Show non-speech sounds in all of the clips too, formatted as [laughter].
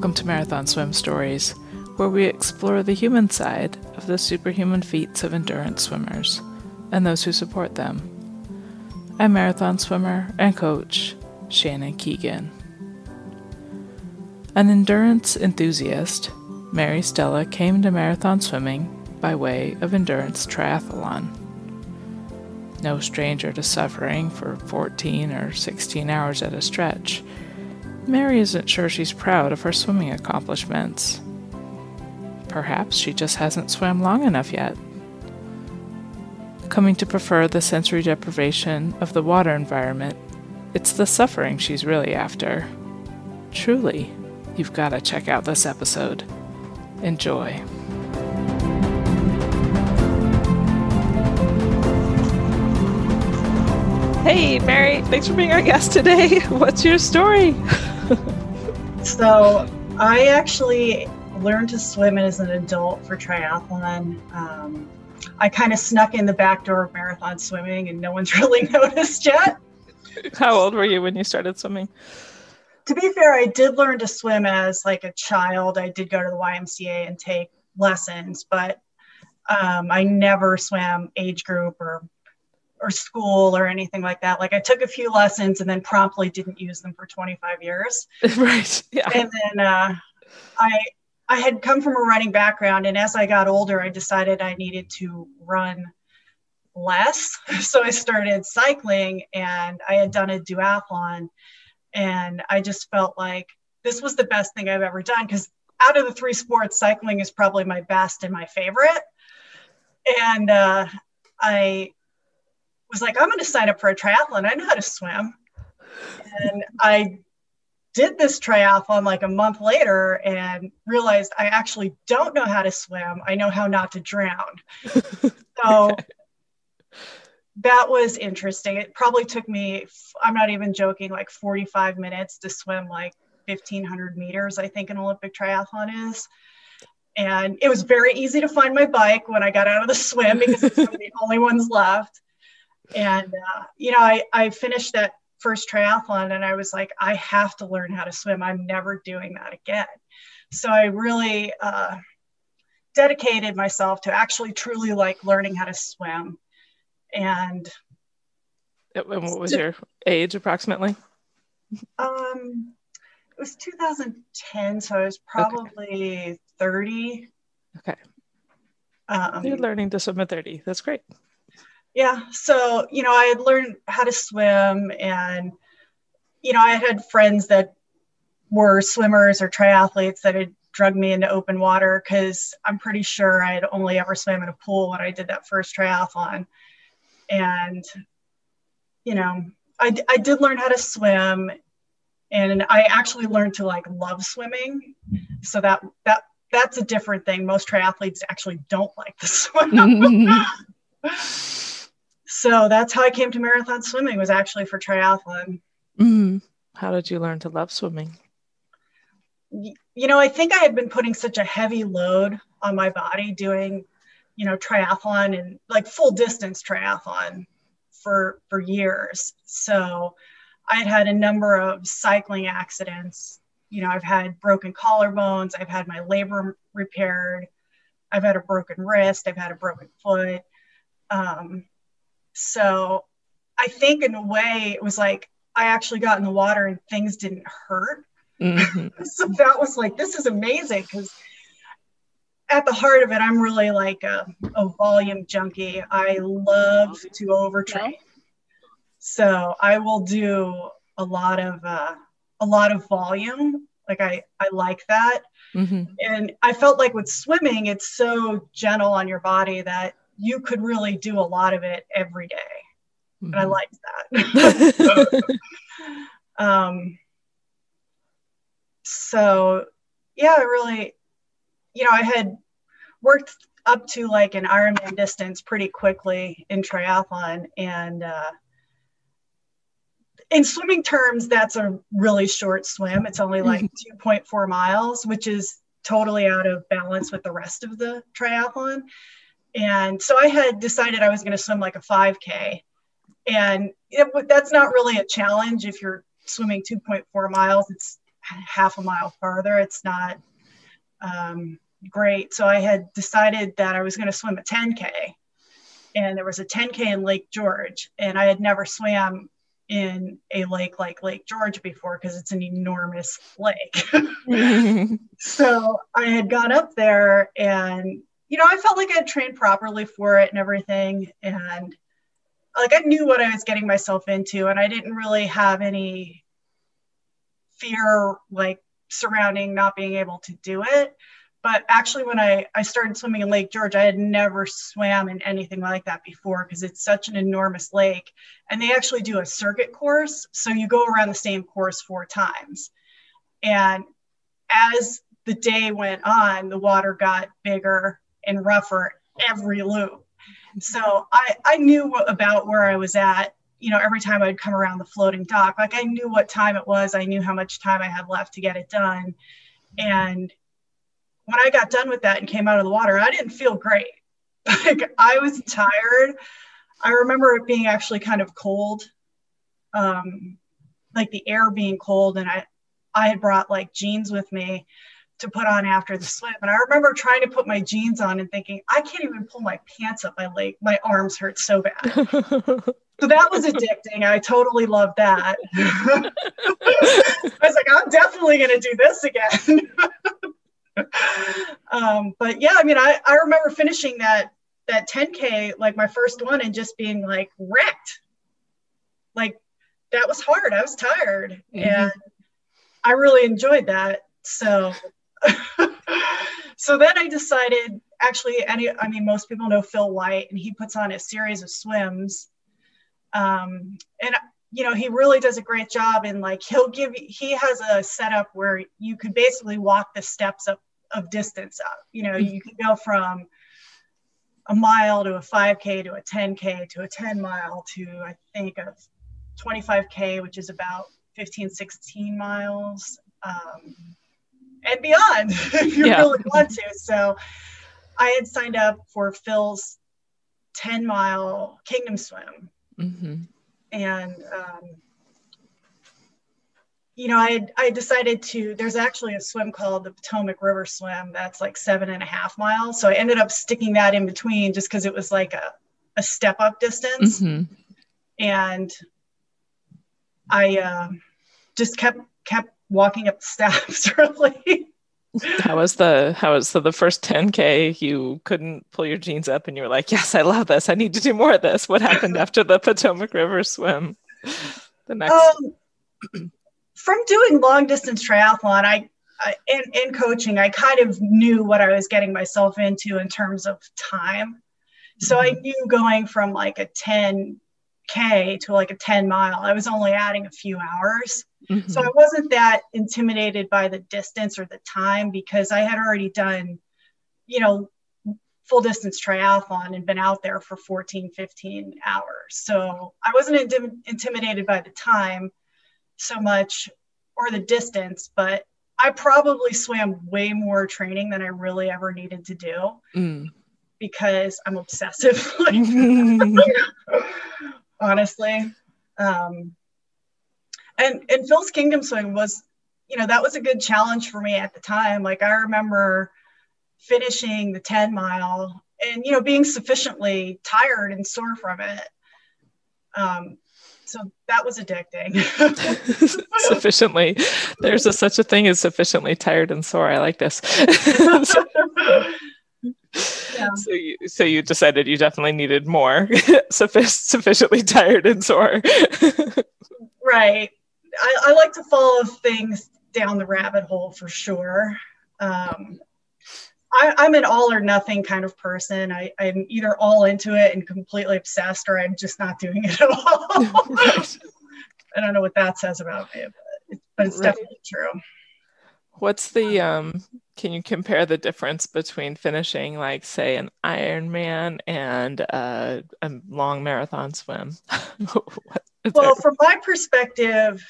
Welcome to Marathon Swim Stories, where we explore the human side of the superhuman feats of endurance swimmers and those who support them. I'm marathon swimmer and coach Shannon Keegan. An endurance enthusiast, Mary Stella came to marathon swimming by way of endurance triathlon. No stranger to suffering for 14 or 16 hours at a stretch, Mary isn't sure she's proud of her swimming accomplishments. Perhaps she just hasn't swam long enough yet. Coming to prefer the sensory deprivation of the water environment, it's the suffering she's really after. Truly, you've got to check out this episode. Enjoy. Hey, Mary, thanks for being our guest today. [laughs] What's your story? [laughs] so, I actually learned to swim as an adult for triathlon. Um, I kind of snuck in the back door of marathon swimming, and no one's [laughs] really noticed yet. How old were you when you started swimming? To be fair, I did learn to swim as like a child. I did go to the YMCA and take lessons, but um, I never swam age group or or school or anything like that. Like I took a few lessons and then promptly didn't use them for 25 years. [laughs] right. Yeah. And then uh, I I had come from a running background, and as I got older, I decided I needed to run less. [laughs] So I started cycling, and I had done a duathlon, and I just felt like this was the best thing I've ever done because out of the three sports, cycling is probably my best and my favorite. And uh, I was like, I'm going to sign up for a triathlon. I know how to swim. And I did this triathlon like a month later and realized I actually don't know how to swim. I know how not to drown. [laughs] So that was interesting. It probably took me, I'm not even joking, like 45 minutes to swim like 1500 meters, I think an Olympic triathlon is. And it was very easy to find my bike when I got out of the swim because it's one [laughs] of the only ones left and uh, you know I, I finished that first triathlon and i was like i have to learn how to swim. I'm never doing that again. So i really uh, dedicated myself to actually truly like learning how to swim. And and what was your age approximately? Um it was 2010 so i was probably okay. 30 okay. Um, you're learning to swim at 30 that's great yeah so you know i had learned how to swim and you know i had friends that were swimmers or triathletes that had drugged me into open water because i'm pretty sure i had only ever swam in a pool when i did that first triathlon. And you know i, I did learn how to swim and i actually learned to like love swimming. So that that that's a different thing. Most triathletes actually don't like to [laughs] swim [laughs] so that's how I came to marathon swimming was actually for triathlon. Mm-hmm. How did you learn to love swimming? You know, I think I had been putting such a heavy load on my body doing, you know, triathlon and like full distance triathlon for for years. So I had had a number of cycling accidents. You know, I've had broken collarbones, I've had my labrum repaired, I've had a broken wrist, I've had a broken foot. Um, so I think in a way it was like I actually got in the water and things didn't hurt. Mm-hmm. [laughs] so that was like, this is amazing because at the heart of it, I'm really like a, a volume junkie. I love to overtrain. So I will do a lot of uh, a lot of volume. Like I I like that. Mm-hmm. And I felt like with swimming, it's so gentle on your body that you could really do a lot of it every day. Mm-hmm. And I liked that. [laughs] [laughs] um, so, yeah, I really, you know, I had worked up to like an Ironman distance pretty quickly in triathlon. And uh, in swimming terms, that's a really short swim. It's only like mm-hmm. 2.4 miles, which is totally out of balance with the rest of the triathlon. And so I had decided I was going to swim like a 5K. And it, that's not really a challenge if you're swimming 2.4 miles. It's half a mile farther. It's not um, great. So I had decided that I was going to swim a 10K. And there was a 10K in Lake George. And I had never swam in a lake like Lake George before because it's an enormous lake. [laughs] [laughs] so I had gone up there and, you know, I felt like I had trained properly for it and everything. And like I knew what I was getting myself into, and I didn't really have any fear like surrounding not being able to do it. But actually, when I, I started swimming in Lake George, I had never swam in anything like that before because it's such an enormous lake. And they actually do a circuit course. So you go around the same course four times. And as the day went on, the water got bigger and rougher every loop. So I, I knew about where I was at, you know, every time I'd come around the floating dock. Like I knew what time it was, I knew how much time I had left to get it done. And when I got done with that and came out of the water, I didn't feel great. [laughs] Like I was tired. I remember it being actually kind of cold, um, like the air being cold, and I, I had brought like jeans with me to put on after the swim. And I remember trying to put my jeans on and thinking, I can't even pull my pants up my leg. My arms hurt so bad. [laughs] so that was addicting. I totally loved that. [laughs] I was like, I'm definitely going to do this again. [laughs] um, but yeah, I mean, I, I remember finishing that that 10k like my first one and just being like wrecked like that was hard i was tired mm-hmm. and i really enjoyed that so [laughs] so then I decided actually any I mean most people know Phil White and he puts on a series of swims. Um, and you know he really does a great job in like he'll give he has a setup where you could basically walk the steps up of distance up. You know, you can go from a mile to a 5k to a 10k to a 10 mile to I think a 25k which is about 15 16 miles um, and beyond [laughs] if you yeah. really want to. So I had signed up for Phil's 10 mile kingdom swim. Mm-hmm. And, um, you know, I, I decided to, there's actually a swim called the Potomac River Swim that's like seven and a half miles. So I ended up sticking that in between just because it was like a, a step up distance. Mm-hmm. And I uh, just kept, kept walking up the steps [laughs] really. how was the how was so the first 10k you couldn't pull your jeans up and you were like yes i love this. I need to do more of this. What happened [laughs] after the potomac river swim? The next um, from doing long distance triathlon i, I in, in coaching i kind of knew what i was getting myself into in terms of time. So mm-hmm. i knew going from like a 10k to like a 10 mile i was only adding a few hours Mm-hmm. So I wasn't that intimidated by the distance or the time because I had already done, you know, full distance triathlon and been out there for 14, 15 hours. So I wasn't intimidated by the time so much or the distance, but I probably swam way more training than I really ever needed to do mm. because I'm obsessive. [laughs] [laughs] honestly. Um, and and Phil's Kingdom Swim was, you know, that was a good challenge for me at the time. Like I remember finishing the 10 mile and you know being sufficiently tired and sore from it. Um, so that was addicting. [laughs] sufficiently, there's a, such a thing as sufficiently tired and sore. I like this. [laughs] Yeah. So you so you decided you definitely needed more [laughs] sufficiently tired and sore. right. I, I like to follow things down the rabbit hole for sure. Um, I, am an all or nothing kind of person. I, am either all into it and completely obsessed, or I'm just not doing it at all. [laughs] I don't know what that says about me, but, but it's right. definitely true. What's the um? Can you compare the difference between finishing, like, say, an Ironman and uh, a long marathon swim? [laughs] well, from my perspective,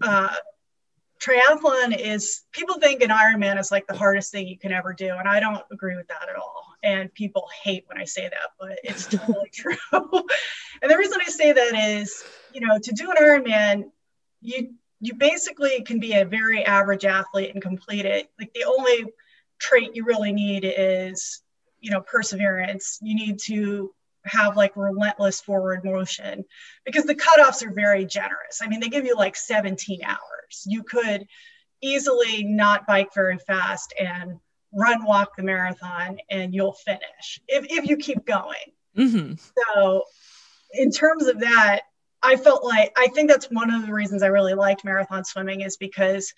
uh, triathlon is people think an Ironman is like the hardest thing you can ever do, and I don't agree with that at all. And people hate when I say that, but it's totally [laughs] true. and the reason I say that is, you know, to do an Ironman, you you basically can be a very average athlete and complete it. Like the only trait you really need is, you know, perseverance. You need to have like relentless forward motion because the cutoffs are very generous. I mean, they give you like 17 hours. You could easily not bike very fast and run walk the marathon and you'll finish if, if you keep going. Mm-hmm. So, in terms of that, I felt like I think that's one of the reasons I really liked marathon swimming is because,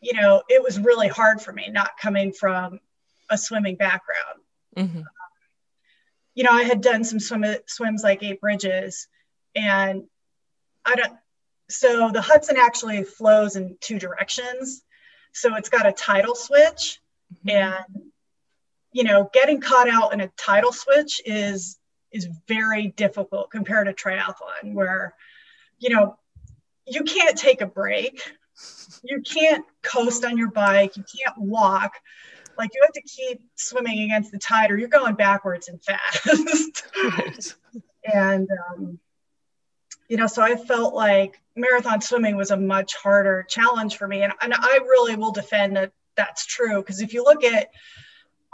you know, it was really hard for me not coming from a swimming background. Mm-hmm. You know, I had done some swim swims like eight bridges, and I don't. So the Hudson actually flows in two directions. So it's got a tidal switch, mm-hmm. and you know, getting caught out in a tidal switch is is very difficult compared to triathlon where you know you can't take a break you can't coast on your bike you can't walk like you have to keep swimming against the tide or you're going backwards and fast [laughs] right. and um, you know so i felt like marathon swimming was a much harder challenge for me and, and i really will defend that that's true because if you look at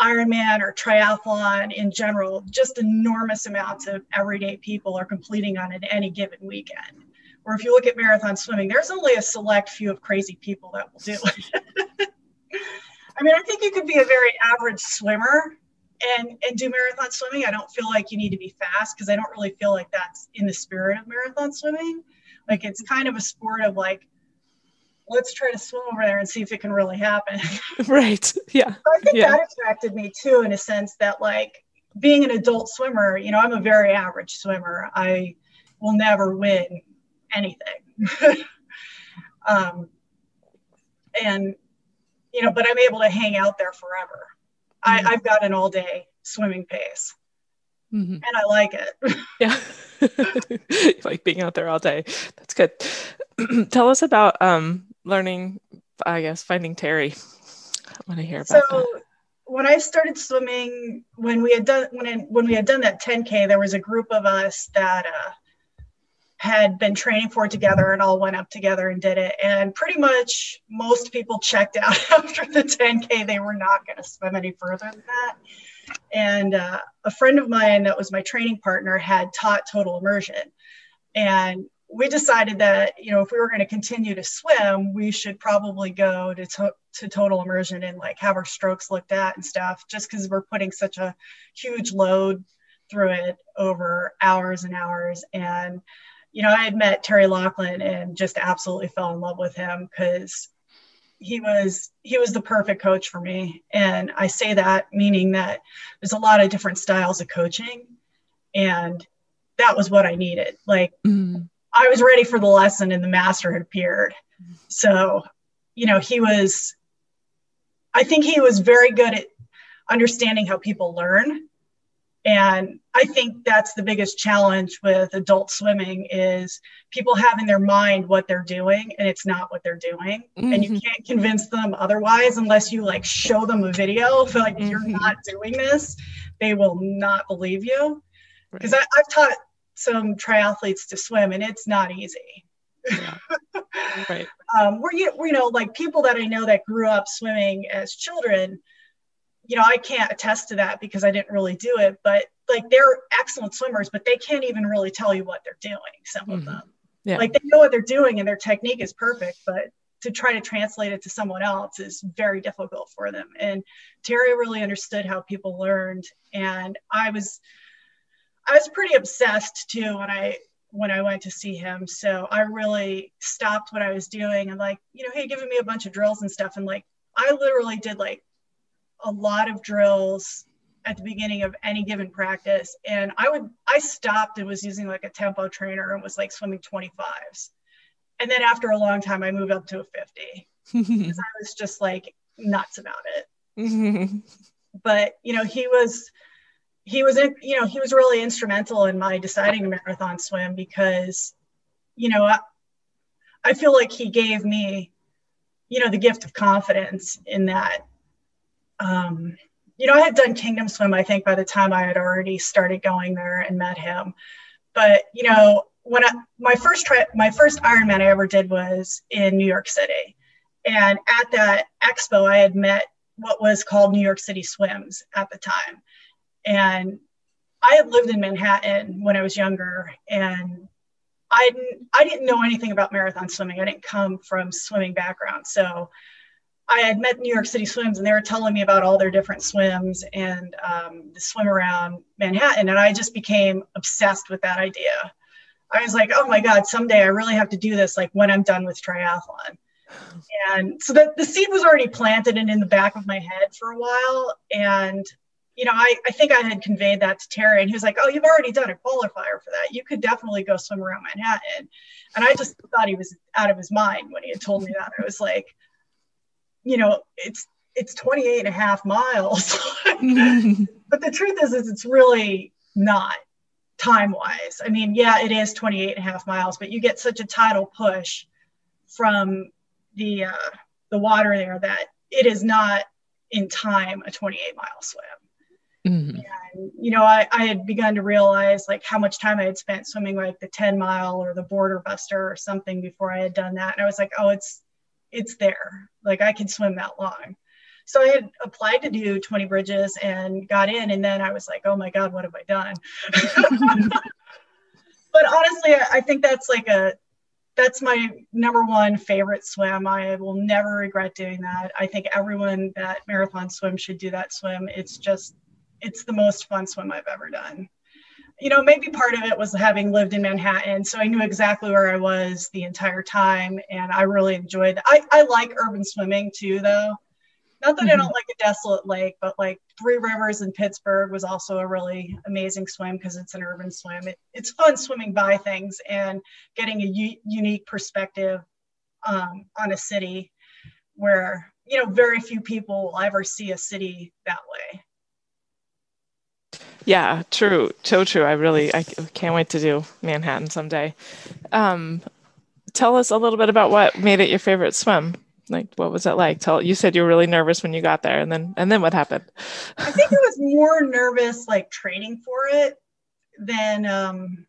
Ironman or triathlon in general, just enormous amounts of everyday people are completing on an any given weekend. Or if you look at marathon swimming, there's only a select few of crazy people that will do it. [laughs] I mean, I think you could be a very average swimmer and and do marathon swimming. I don't feel like you need to be fast because I don't really feel like that's in the spirit of marathon swimming. Like it's kind of a sport of like let's try to swim over there and see if it can really happen. [laughs] [laughs] right. Yeah. So I think yeah. that attracted me too, in a sense that like being an adult swimmer, you know, I'm a very average swimmer. I will never win anything. [laughs] um, and you know, but I'm able to hang out there forever. Mm-hmm. I, I've got an all day swimming pace. Mm-hmm. And I like it. [laughs] yeah. [laughs] like being out there all day. That's good. [clears throat] Tell us about um, learning, I guess, finding Terry. I want to hear about so, that. When I started swimming, when we had done when I, when we had done that 10k, there was a group of us that uh, had been training for it together and all went up together and did it. And pretty much most people checked out [laughs] after the 10k. They were not going to swim any further than that. And uh, a friend of mine that was my training partner had taught total immersion, and we decided that you know if we were going to continue to swim we should probably go to, to, to total immersion and like have our strokes looked at and stuff just because we're putting such a huge load through it over hours and hours and you know i had met terry Laughlin and just absolutely fell in love with him because he was he was the perfect coach for me and i say that meaning that there's a lot of different styles of coaching and that was what i needed like mm-hmm I was ready for the lesson and the master had appeared. So, you know, he was, I think he was very good at understanding how people learn. And I think that's the biggest challenge with adult swimming is people have in their mind what they're doing and it's not what they're doing. Mm-hmm. And you mm-hmm. can't convince them otherwise unless you like show them a video. like mm-hmm. you're not doing this, they will not believe you. Because right. I've taught some triathletes to swim and it's not easy yeah. right [laughs] um, we're, you know like people that i know that grew up swimming as children you know i can't attest to that because i didn't really do it but like they're excellent swimmers but they can't even really tell you what they're doing some mm-hmm. of them yeah. like they know what they're doing and their technique is perfect but to try to translate it to someone else is very difficult for them and terry really understood how people learned and i was I was pretty obsessed too when I when I went to see him. So I really stopped what I was doing and like, you know, he had given me a bunch of drills and stuff. And like I literally did like a lot of drills at the beginning of any given practice. And I would I stopped and was using like a tempo trainer and was like swimming 25s. And then after a long time I moved up to a 50 because [laughs] I was just like nuts about it. [laughs] but you know, he was he was in, you know he was really instrumental in my deciding to marathon swim because you know I, I feel like he gave me you know the gift of confidence in that um, you know i had done kingdom swim i think by the time i had already started going there and met him. But you know when I, my first trip, my first Ironman I ever did was in New York City, and at that expo, I had met what was called New York City Swims at the time, and I had lived in Manhattan when I was younger, and I didn't I didn't know anything about marathon swimming. I didn't come from swimming background, so I had met New York City Swims, and they were telling me about all their different swims and um, the swim around Manhattan, and I just became obsessed with that idea. I was like, oh my God, someday I really have to do this, like when I'm done with triathlon. And so the, the seed was already planted and in the back of my head for a while. And, you know, I, I think I had conveyed that to Terry, and he was like, oh, you've already done a qualifier for that. You could definitely go swim around Manhattan. And I just thought he was out of his mind when he had told me that. I was like, you know, it's it's 28 and a half miles. [laughs] but the truth is, is it's really not time wise. I mean, yeah, it is 28 and a half miles, but you get such a tidal push from the uh, the water there that it is not in time a 28 mile swim. Mm-hmm. And you know, I, I had begun to realize like how much time I had spent swimming like the 10 mile or the border buster or something before I had done that. And I was like, oh, it's it's there. Like I can swim that long. So I had applied to do 20 bridges and got in. And then I was like, oh my God, what have I done? [laughs] but honestly, I think that's like a, that's my number one favorite swim. I will never regret doing that. I think everyone that marathon swim should do that swim. It's just, it's the most fun swim I've ever done you know, maybe part of it was having lived in Manhattan. So I knew exactly where I was the entire time. And I really enjoyed I, I like urban swimming too, though. Not that mm-hmm. I don't like a desolate lake, but like Three Rivers in Pittsburgh was also a really amazing swim because it's an urban swim. It, it's fun swimming by things and getting a u- unique perspective um, on a city where, you know, very few people will ever see a city that way. Yeah, true. So true. I really I can't wait to do Manhattan someday. Um, tell us a little bit about what made it your favorite swim. Like what was it like? Tell you said you were really nervous when you got there and then and then what happened? I think it was more nervous like training for it than um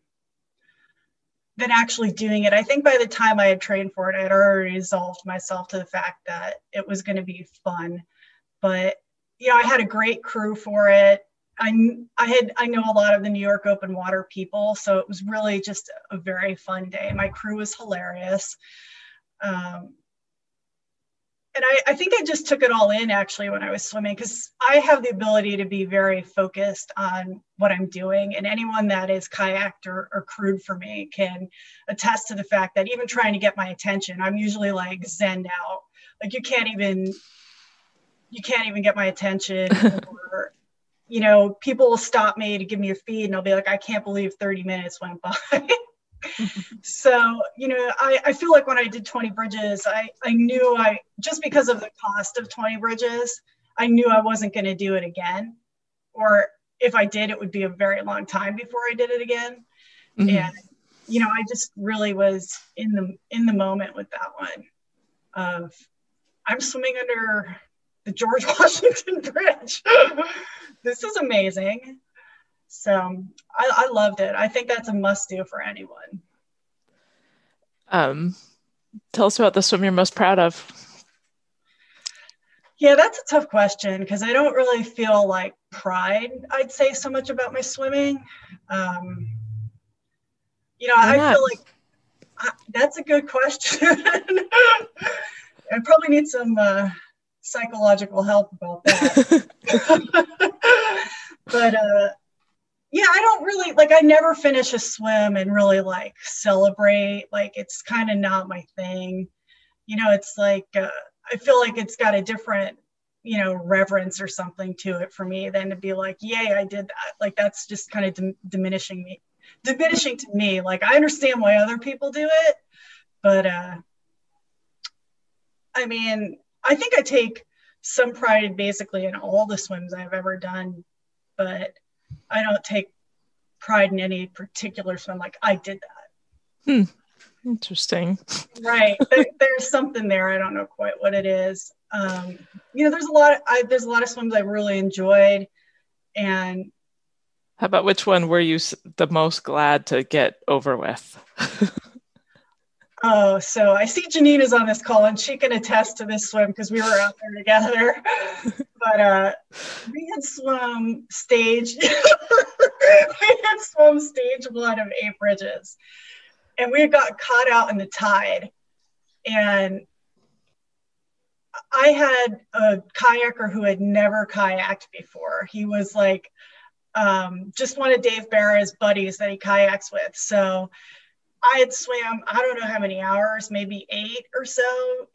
than actually doing it. I think by the time I had trained for it, I had already resolved myself to the fact that it was going to be fun. But you know, I had a great crew for it. I, I had I know a lot of the New York open water people, so it was really just a very fun day. My crew was hilarious. Um, and I, I think I just took it all in actually when I was swimming because I have the ability to be very focused on what I'm doing. And anyone that is kayaked or, or crewed for me can attest to the fact that even trying to get my attention, I'm usually like zen out. Like you can't even you can't even get my attention [laughs] or you know, people will stop me to give me a feed and I'll be like, I can't believe 30 minutes went by. [laughs] so, you know, I, I feel like when I did 20 bridges, I, I knew I, just because of the cost of 20 bridges, I knew I wasn't going to do it again. Or if I did, it would be a very long time before I did it again. Mm-hmm. And, you know, I just really was in the, in the moment with that one of I'm swimming under the George [laughs] Washington Bridge. [laughs] this is amazing. So I, I loved it. I think that's a must do for anyone. Um, tell us about the swim you're most proud of. Yeah, that's a tough question because I don't really feel like pride, I'd say, so much about my swimming. Um, you know, Why I not? feel like I, that's a good question. [laughs] I probably need some uh, psychological help about that. [laughs] [laughs] but uh, yeah, I don't really like. I never finish a swim and really like celebrate. Like it's kind of not my thing. You know, it's like uh, I feel like it's got a different you know reverence or something to it for me than to be like yay i did that like that's just kind of dim- diminishing me diminishing to me like i understand why other people do it but uh i mean I think I take some pride basically in all the swims I've ever done, but I don't take pride in any particular swim. Like I did that. Hmm. Interesting. Right. [laughs] there, there's something there. I don't know quite what it is. Um, you know, there's a lot. Of, I, there's a lot of swims I really enjoyed, and How about which one were you the most glad to get over with? [laughs] oh, so I see Janine is on this call and she can attest to this swim because we were out there together. [laughs] but uh, we had swum stage, [laughs] we had swum stage one of eight bridges, and we got caught out in the tide, and I had a kayaker who had never kayaked before. He was like um, just one of Dave Barra's buddies that he kayaks with. So I had swam, I don't know how many hours, maybe eight or so.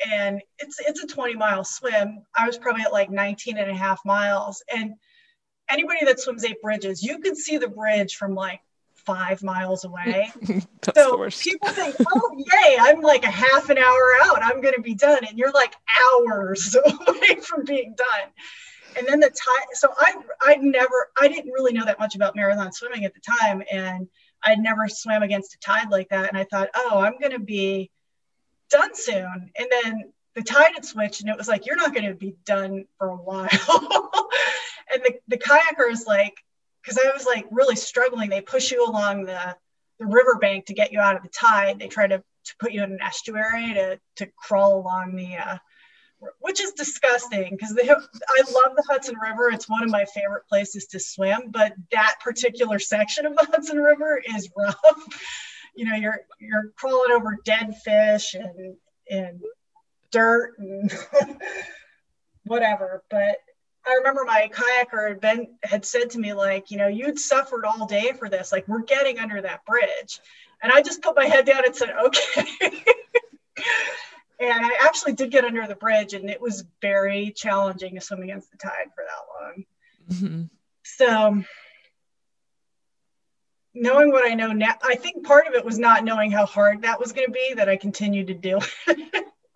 And it's it's a 20 mile swim. I was probably at like 19 and a half miles. And anybody that swims eight bridges, you can see the bridge from like five miles away. [laughs] so people think, oh, yay, I'm like a half an hour out. I'm going to be done. And you're like hours [laughs] away from being done. And then the time, so I, I never, I didn't really know that much about marathon swimming at the time. And I'd never swam against a tide like that. And I thought, oh, I'm going to be done soon. And then the tide had switched and it was like, you're not going to be done for a while. [laughs] and the, the kayaker is like, because I was like really struggling. They push you along the the riverbank to get you out of the tide. They try to, to put you in an estuary to to crawl along the uh, which is disgusting because I love the Hudson River. It's one of my favorite places to swim, but that particular section of the Hudson River is rough. [laughs] You know, you're you're crawling over dead fish and and dirt and [laughs] whatever. But I remember my kayaker had been had said to me like, you know, you'd suffered all day for this. Like, we're getting under that bridge, and I just put my head down and said, okay. [laughs] and I actually did get under the bridge, and it was very challenging to swim against the tide for that long. Mm-hmm. So, knowing what I know now, I think part of it was not knowing how hard that was going to be that I continued to do. [laughs] [laughs]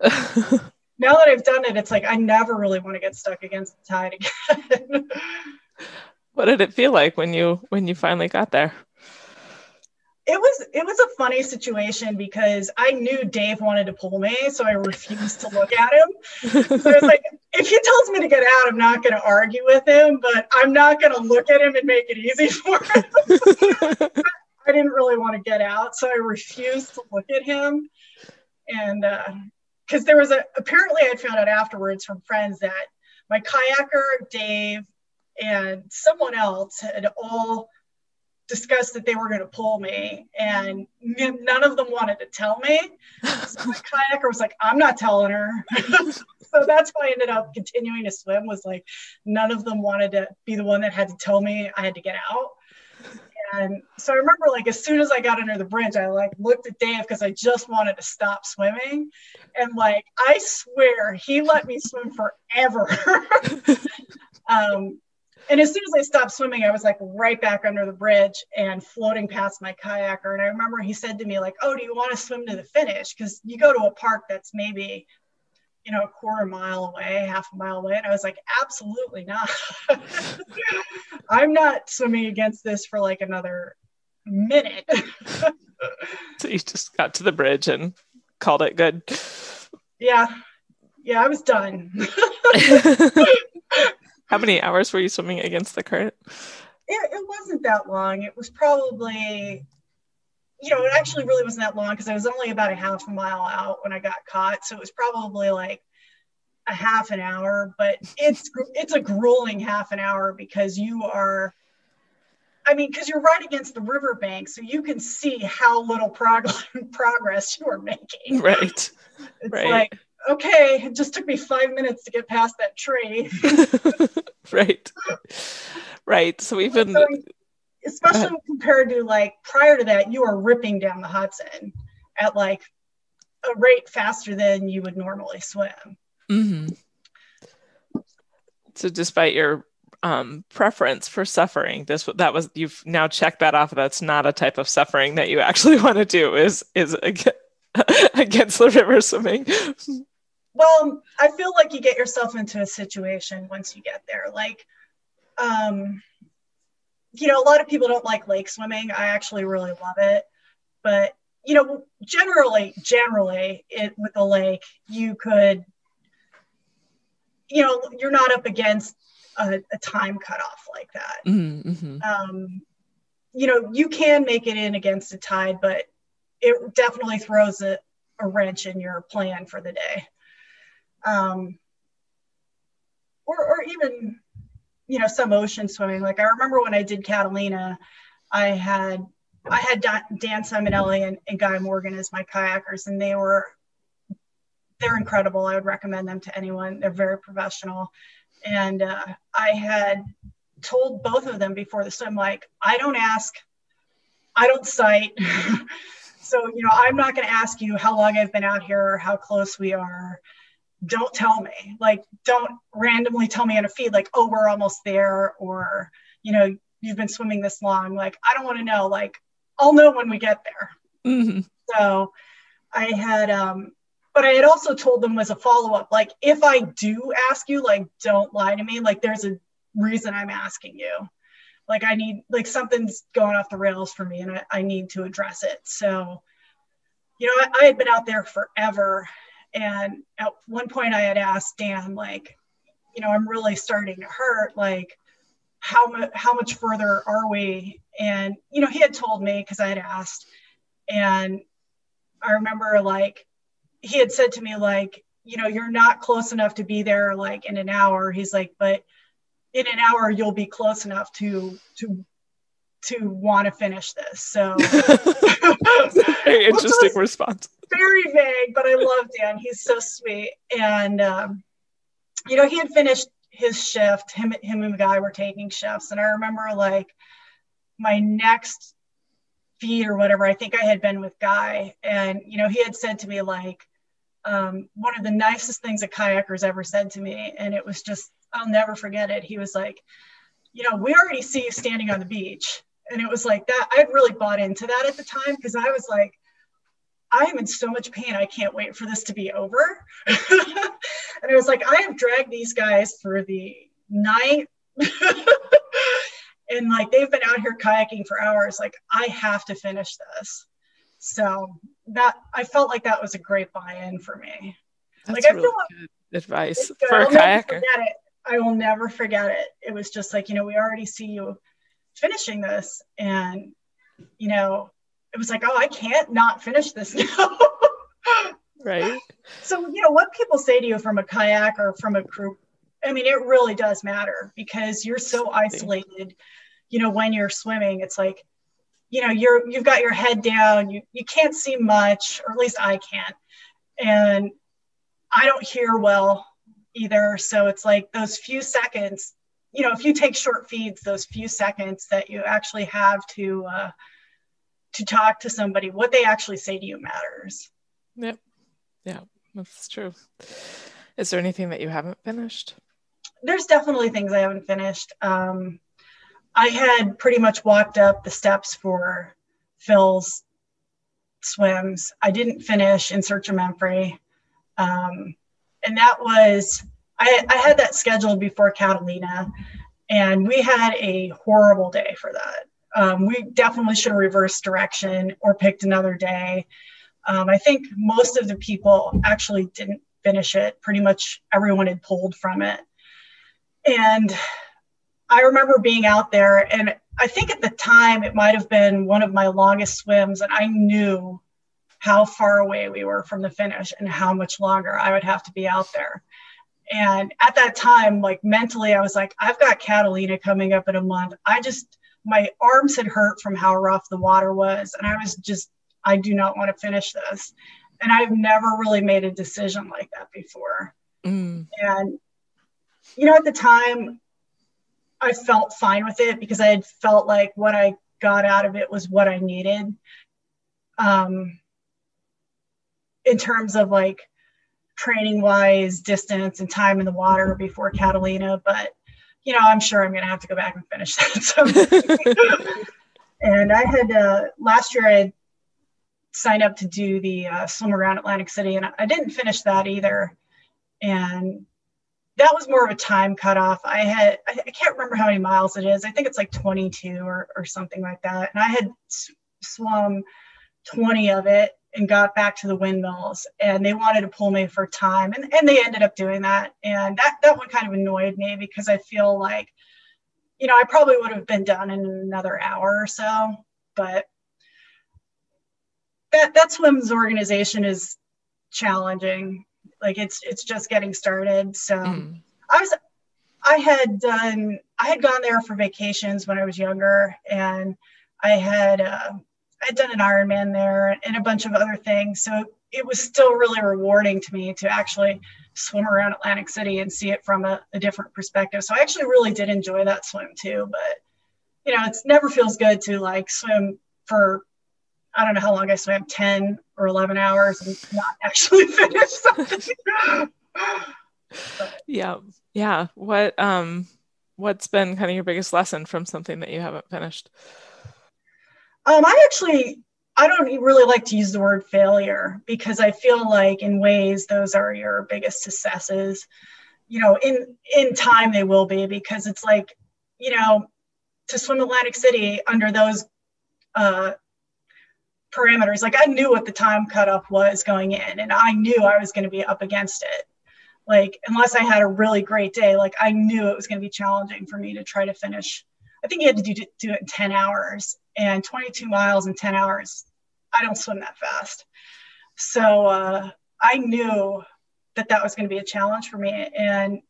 now that I've done it, it's like I never really want to get stuck against the tide again. [laughs] what did it feel like when you when you finally got there? It was it was a funny situation because I knew Dave wanted to pull me, so I refused to look at him. So was like if he tells me to get out, I'm not going to argue with him, but I'm not going to look at him and make it easy for him. [laughs] I didn't really want to get out, so I refused to look at him. And uh, because there was a apparently I found out afterwards from friends that my kayaker, Dave, and someone else had all discussed that they were going to pull me, and none of them wanted to tell me. [laughs] So my kayaker was like, "I'm not telling her." [laughs] so that's why I ended up continuing to swim. Was like, none of them wanted to be the one that had to tell me I had to get out. And so I remember like as soon as I got under the bridge, I like looked at Dave because I just wanted to stop swimming. And like I swear he let me swim forever. [laughs] um, and as soon as I stopped swimming, I was like right back under the bridge and floating past my kayaker. And I remember he said to me, like, oh, do you want to swim to the finish? Because you go to a park that's maybe you know, a quarter mile away, half a mile away. And I was like, absolutely not. [laughs] I'm not swimming against this for like another minute. [laughs] so you just got to the bridge and called it good. Yeah. Yeah, I was done. [laughs] How many hours were you swimming against the current? It, it wasn't that long. It was probably you know, it actually really wasn't that long because I was only about a half a mile out when I got caught. So it was probably like a half an hour, but it's it's a grueling half an hour because you are I mean, because you're right against the riverbank, so you can see how little prog- [laughs] progress you are making. Right. It's right. like, okay, it just took me five minutes to get past that tree. [laughs] right. Right. So even so, especially compared to like prior to that, you are ripping down the Hudson at like a rate faster than you would normally swim. Mm-hmm. So, despite your um, preference for suffering, this that was you've now checked that off. That's not a type of suffering that you actually [laughs] want to do. Is is [laughs] against the river swimming? Well, I feel like you get yourself into a situation once you get there. Like, um, you know, a lot of people don't like lake swimming. I actually really love it. But, you know, generally, generally, it with the lake, you could, you know, you're not up against a, a time cutoff like that. Mm-hmm. Um, you know, you can make it in against the tide, but it definitely throws a, a wrench in your plan for the day. Um, or, or even, you know, some ocean swimming. Like I remember when I did Catalina, I had I had Dan Simonelli and, and Guy Morgan as my kayakers, and they were they're incredible. I would recommend them to anyone. They're very professional, and uh, I had told both of them before the swim, like I don't ask, I don't sight. [laughs] so you know, I'm not going to ask you how long I've been out here or how close we are. Don't tell me. Like, don't randomly tell me on a feed, like, oh, we're almost there, or you know, you've been swimming this long. Like, I don't want to know. Like, I'll know when we get there. Mm-hmm. So I had, um, but I had also told them as a follow up, like, if I do ask you, like, don't lie to me. Like, there's a reason I'm asking you. Like, I need, like, something's going off the rails for me and I, I need to address it. So, you know, I, I had been out there forever. And at one point I had asked Dan, like, you know, I'm really starting to hurt. Like, how much how much further are we and you know he had told me because i had asked and i remember like he had said to me like you know you're not close enough to be there like in an hour he's like but in an hour you'll be close enough to to to want to finish this so [laughs] very interesting response very vague but i love dan he's so sweet and um, you know he had finished his shift, him, him and the guy were taking shifts. And I remember like my next feed or whatever, I think I had been with Guy. And, you know, he had said to me like, um, one of the nicest things a kayaker's ever said to me. And it was just, I'll never forget it. He was like, you know, we already see you standing on the beach. And it was like that. I'd really bought into that at the time because I was like, I am in so much pain. I can't wait for this to be over. [laughs] and it was like, I have dragged these guys through the night. [laughs] and like they've been out here kayaking for hours. Like, I have to finish this. So that I felt like that was a great buy-in for me. That's like I feel like advice for a kayaker. I will never forget it. It was just like, you know, we already see you finishing this and you know, it was like, oh, I can't not finish this [laughs] now. right. So, you know, what people say to you from a kayak or from a group, I mean, it really does matter because you're so isolated, you know, when you're swimming, it's like, you know, you're you've got your head down, you you can't see much, or at least I can't. And I don't hear well either. So it's like those few seconds, you know, if you take short feeds, those few seconds that you actually have to uh, to talk to somebody, what they actually say to you matters. Yep. Yeah, that's true. Is there anything that you haven't finished? There's definitely things I haven't finished. Um, I had pretty much walked up the steps for Phil's swims. I didn't finish in search of Memphre. Um, and that was, I, I had that scheduled before Catalina, and we had a horrible day for that um, we definitely should have reversed direction or picked another day. Um, I think most of the people actually didn't finish it. Pretty much everyone had pulled from it. And I remember being out there, and I think at the time it might have been one of my longest swims, and I knew how far away we were from the finish and how much longer I would have to be out there. And at that time, like mentally, I was like, I've got Catalina coming up in a month. I just, my arms had hurt from how rough the water was. And I was just, I do not want to finish this. And I've never really made a decision like that before. Mm. And, you know, at the time, I felt fine with it because I had felt like what I got out of it was what I needed. Um, in terms of like training wise, distance, and time in the water before Catalina. But you know, I'm sure I'm going to have to go back and finish that. [laughs] And I had uh, last year I had signed up to do the uh, swim around Atlantic City, and I didn't finish that either. And that was more of a time cutoff. I had I, I can't remember how many miles it is. I think it's like 22 or or something like that. And I had swum 20 of it and got back to the windmills and they wanted to pull me for time and, and they ended up doing that and that that one kind of annoyed me because i feel like you know, I probably would have been done in another hour or so, but that that swims organization is challenging. Like it's it's just getting started. So mm. I was I had done I had gone there for vacations when I was younger, and I had uh, I had done an Ironman there and a bunch of other things. So it was still really rewarding to me to actually swim around Atlantic City and see it from a, a different perspective. So I actually really did enjoy that swim too. But you know, it's never feels good to like swim for I don't know how long I swam, 10 or 11 hours and not [laughs] actually finish something. [laughs] yeah. Yeah. What, um, what's been kind of your biggest lesson from something that you haven't finished? Um, I actually, I don't really like to use the word failure because I feel like in ways those are your biggest successes. You know, in in time they will be because it's like, you know, to swim Atlantic City under those uh, parameters, like I knew what the time cutoff was going in, and I knew I was going to be up against it. Like, unless I had a really great day, like I knew it was going to be challenging for me to try to finish. I think you had to do, do it in 10 hours, and 22 miles in 10 hours, I don't swim that fast. So uh, I knew that that was going to be a challenge for me. And,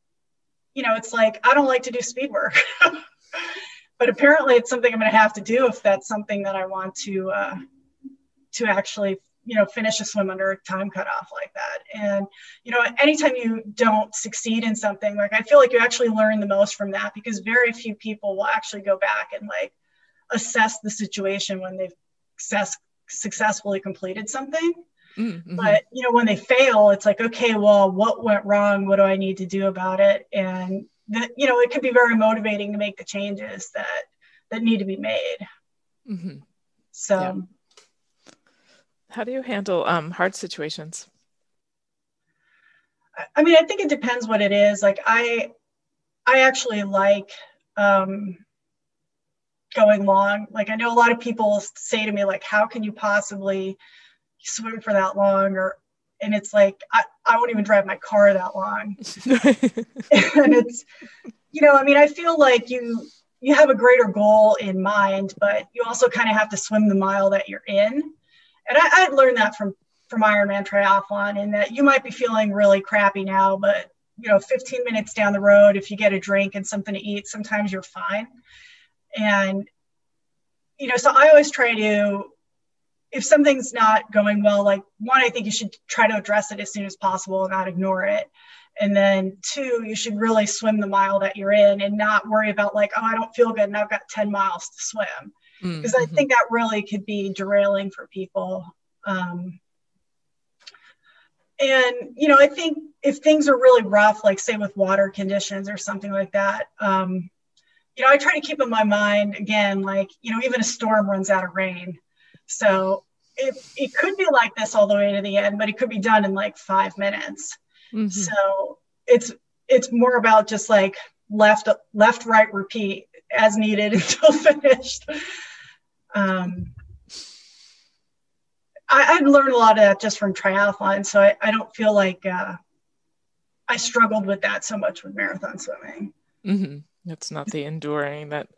you know, it's like, I don't like to do speed work. [laughs] but apparently it's something I'm going to have to do if that's something that I want to uh, to actually you know finish a swim under a time cutoff like that and you know anytime you don't succeed in something like i feel like you actually learn the most from that because very few people will actually go back and like assess the situation when they've success, successfully completed something mm-hmm. but you know when they fail it's like okay well what went wrong what do i need to do about it and that you know it could be very motivating to make the changes that that need to be made mm-hmm. so yeah. How do you handle um, hard situations? I mean, I think it depends what it is. Like I, I actually like um, going long. Like I know a lot of people say to me, like, "How can you possibly swim for that long?" Or, and it's like I, I won't even drive my car that long. [laughs] and it's, you know, I mean, I feel like you you have a greater goal in mind, but you also kind of have to swim the mile that you're in and I, I learned that from from Ironman triathlon in that you might be feeling really crappy now, but you know, 15 minutes down the road, if you get a drink and something to eat, sometimes you're fine. And you know, so I always try to, if something's not going well, like one, I think you should try to address it as soon as possible and not ignore it. And then two, you should really swim the mile that you're in and not worry about like, oh, I don't feel good and I've got 10 miles to swim because mm-hmm. I think that really could be derailing for people. Um, and you know, I think if things are really rough, like say with water conditions or something like that, um, you know, I try to keep in my mind again, like you know, even a storm runs out of rain, so it it could be like this all the way to the end, but it could be done in like five minutes. Mm-hmm. So it's it's more about just like left left right repeat as needed [laughs] until finished um, I, have learned a lot of that just from triathlon, so I, I don't feel like uh, I struggled with that so much with marathon swimming. Mm-hmm. It's not the enduring that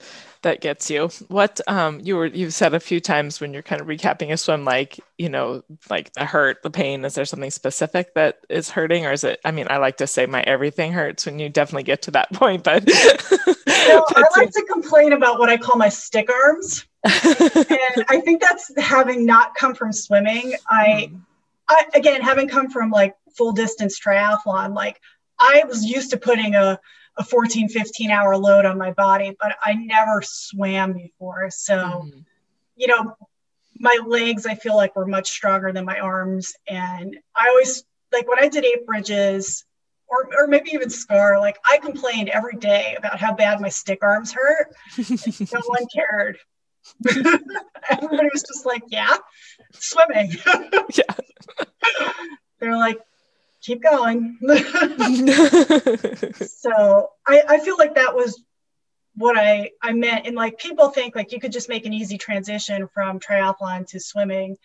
that gets you. What um you were you've said a few times when you're kind of recapping a swim, like you know, like the hurt, the pain. Is there something specific that is hurting, or is it? I mean, I like to say my everything hurts when you definitely get to that [laughs] point, [laughs] but, I like to complain about what I call my stick arms and I think that's having not come from swimming. I, mm. I again, having come from like full distance triathlon, like I was used to putting a, a 14, 15 hour load on my body, but I never swam before. So, mm. you know, my legs, I feel like were much stronger than my arms. And I always, like when I did eight bridges, or, or maybe even SCAR, like I complained every day about how bad my stick arms hurt. no [laughs] one cared. [laughs] Everybody was just like, yeah, swimming. [laughs] yeah. They're like, keep going. [laughs] [laughs] so I, I feel like that was what I, I meant. And like people think like you could just make an easy transition from triathlon to swimming.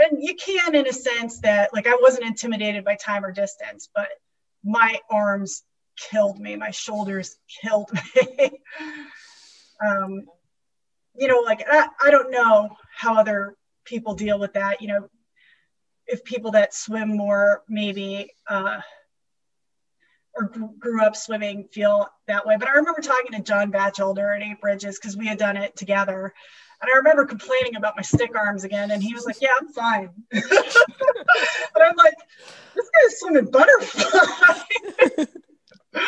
And you can in a sense that like I wasn't intimidated by time or distance, but my arms killed me. My shoulders killed me. [laughs] Um, you know, like I, I don't know how other people deal with that. You know, if people that swim more maybe uh, or grew up swimming feel that way. But I remember talking to John Batchelder at Eight Bridges because we had done it together. And I remember complaining about my stick arms again. And he was like, Yeah, I'm fine. [laughs] but I'm like, This guy's swimming butterfly [laughs]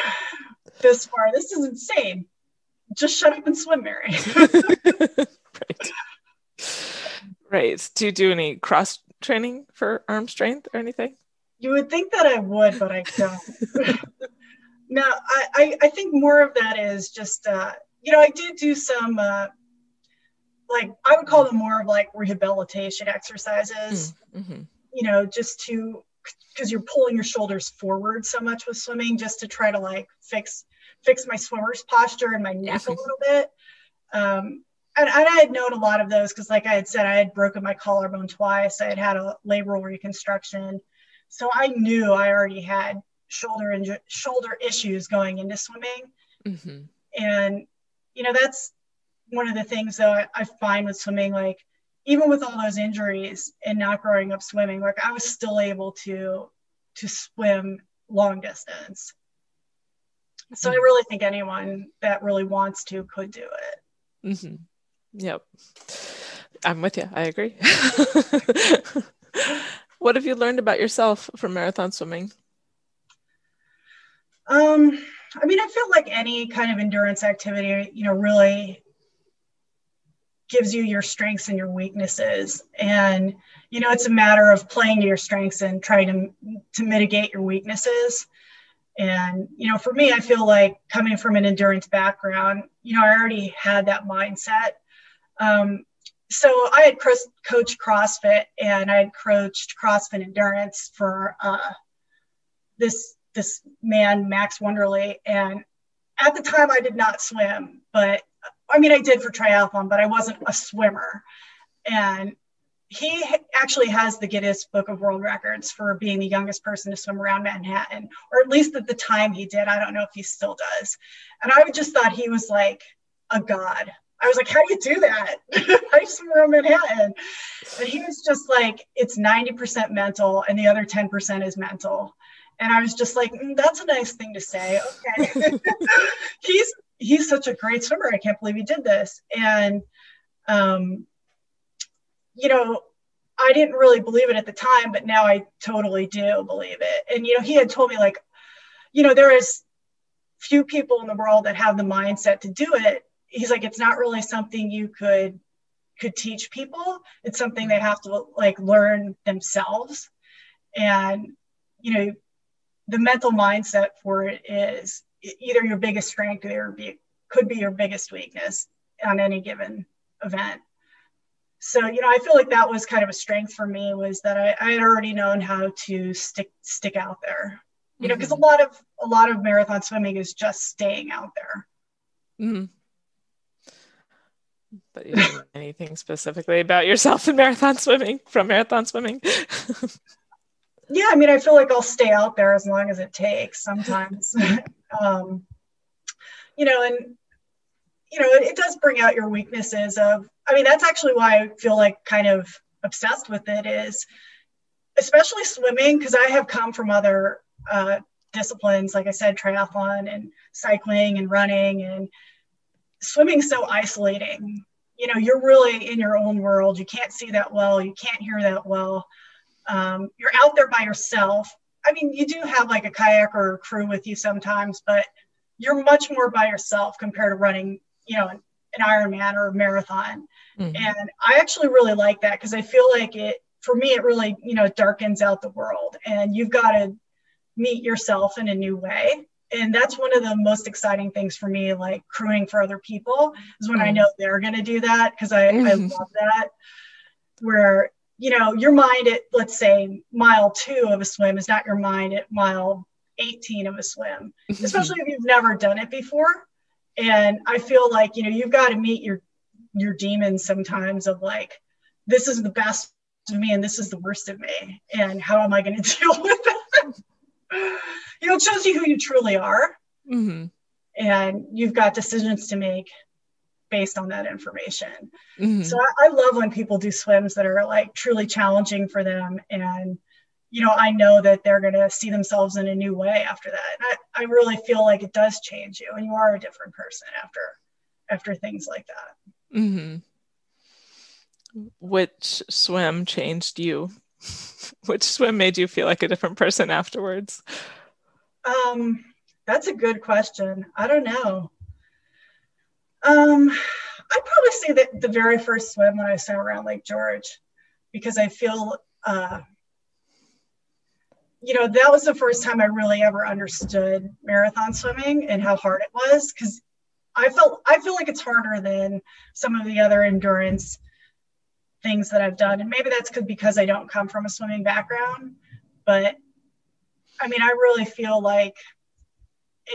this far. This is insane. Just shut up and swim, Mary. [laughs] right. Right. Do you do any cross training for arm strength or anything? You would think that I would, but I don't. [laughs] no, I, I, I, think more of that is just, uh, you know, I did do some, uh, like, I would call them more of like rehabilitation exercises, mm, mm-hmm. you know, just to, because you're pulling your shoulders forward so much with swimming, just to try to like fix fix my swimmer's posture and my neck a little bit. Um, and, and, I had known a lot of those because, like I had said, I had broken my collarbone twice. I had had a labral reconstruction. So I knew I already had shoulder and shoulder issues going into swimming. Mm-hmm. And you know that's one of the things that I, I find with swimming. Like even with all those injuries and not growing up swimming, like I was still able to to swim long distance. So I mm-hmm. really think anyone that really wants to could do it. Mm-hmm. Yep. I'm with you. I agree. [laughs] What have you learned about yourself from marathon swimming? Um, I mean, I feel like any kind of endurance activity, you know, really gives you your strengths and your weaknesses. And, you know, it's a matter of playing to your strengths and trying to, to mitigate your weaknesses. And, you know, for me, I feel like coming from an endurance background, you know, I already had that mindset. Um, so I had coached CrossFit and I had coached CrossFit endurance for uh, this this man Max Wonderly, and at the time I did not swim, but I mean I did for triathlon, but I wasn't a swimmer, and he actually has the Guinness Book of World Records for being the youngest person to swim around Manhattan, or at least at the time he did. I don't know if he still does. And I just thought he was like a god. I was like, how do you do that? [laughs] I swim around Manhattan. And he was just like, it's 90% mental and the other 10% is mental. And I was just like, mm, that's a nice thing to say. Okay. [laughs] he's he's such a great swimmer. I can't believe he did this. And um, you know, I didn't really believe it at the time, but now I totally do believe it. And you know, he had told me like, you know, there is few people in the world that have the mindset to do it he's like it's not really something you could could teach people. It's something they have to like learn themselves. And you know the mental mindset for it is either your biggest strength or be, could be your biggest weakness on any given event. So you know i feel like that was kind of a strength for me was that i, I had already known how to stick stick out there. You know because mm-hmm. a lot of a lot of marathon swimming is just staying out there. Mm-hmm. But you know anything specifically about yourself in marathon swimming from marathon swimming? yeah, I mean, I feel like I'll stay out there as long as it takes sometimes. [laughs] um, you know, and you know, it, it does bring out your weaknesses of, I mean, that's actually why I feel like kind of obsessed with it is especially swimming, because I have come from other uh, disciplines, like I said, triathlon and cycling and running and swimming's so isolating. You know, you're really in your own world. You can't see that well. You can't hear that well. Um, you're out there by yourself. I mean, you do have like a kayak or a crew with you sometimes, but you're much more by yourself compared to running, you know, an, an Ironman or a marathon. Mm-hmm. And I actually really like that because I feel like it, for me, it really, you know, darkens out the world and you've got to meet yourself in a new way and that's one of the most exciting things for me like crewing for other people is when mm. i know they're going to do that because I, mm. I love that where you know your mind at let's say mile two of a swim is not your mind at mile 18 of a swim [laughs] especially if you've never done it before and i feel like you know you've got to meet your your demons sometimes of like this is the best of me and this is the worst of me and how am i going [laughs] to deal with that you know, it shows you who you truly are. Mm-hmm. And you've got decisions to make based on that information. Mm-hmm. So I, I, love when people do swims that are like truly challenging for them. And, you know, I know that they're going to see themselves in a new way after that. And I, I really feel like it does change you and you are a different person after, after things like that. Mm-hmm. Which swim changed you? [laughs] Which swim made you feel like a different person afterwards? Um, that's a good question. I don't know. Um, I'd probably say that the very first swim when I swam around Lake George, because I feel, uh, you know, that was the first time I really ever understood marathon swimming and how hard it was. Because I felt I feel like it's harder than some of the other endurance things that I've done, and maybe that's because I don't come from a swimming background. But I mean, I really feel like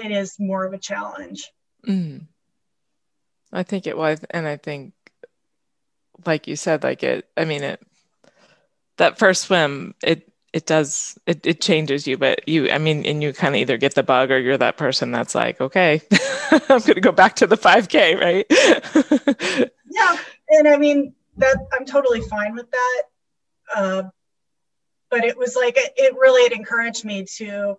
it is more of a challenge. Mm. I think it was, and I think, like you said, like it. I mean, it. That first swim, it it does it, it changes you but you i mean and you kind of either get the bug or you're that person that's like okay [laughs] i'm gonna go back to the 5k right [laughs] yeah and i mean that i'm totally fine with that uh, but it was like it, it really it encouraged me to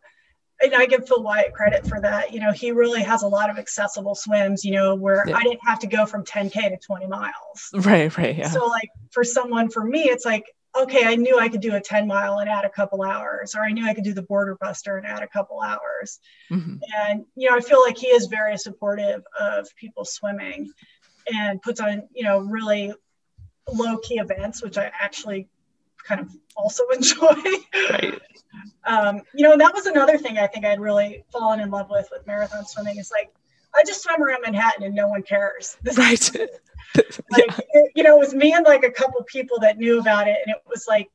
and I give Phil White credit for that. You know, he really has a lot of accessible swims, you know, where yeah. I didn't have to go from 10K to 20 miles. Right, right. Yeah. So, like, for someone, for me, it's like, okay, I knew I could do a 10 mile and add a couple hours, or I knew I could do the border buster and add a couple hours. Mm-hmm. And, you know, I feel like he is very supportive of people swimming and puts on, you know, really low key events, which I actually kind of also [laughs] enjoy. Right. Um, you know, that was another thing I think I'd really fallen in love with with marathon swimming. Is like I just swim around Manhattan and no one cares. [laughs] This right. [laughs] like, yeah. it, you know, it was me and like a couple people that knew about it, and it was like,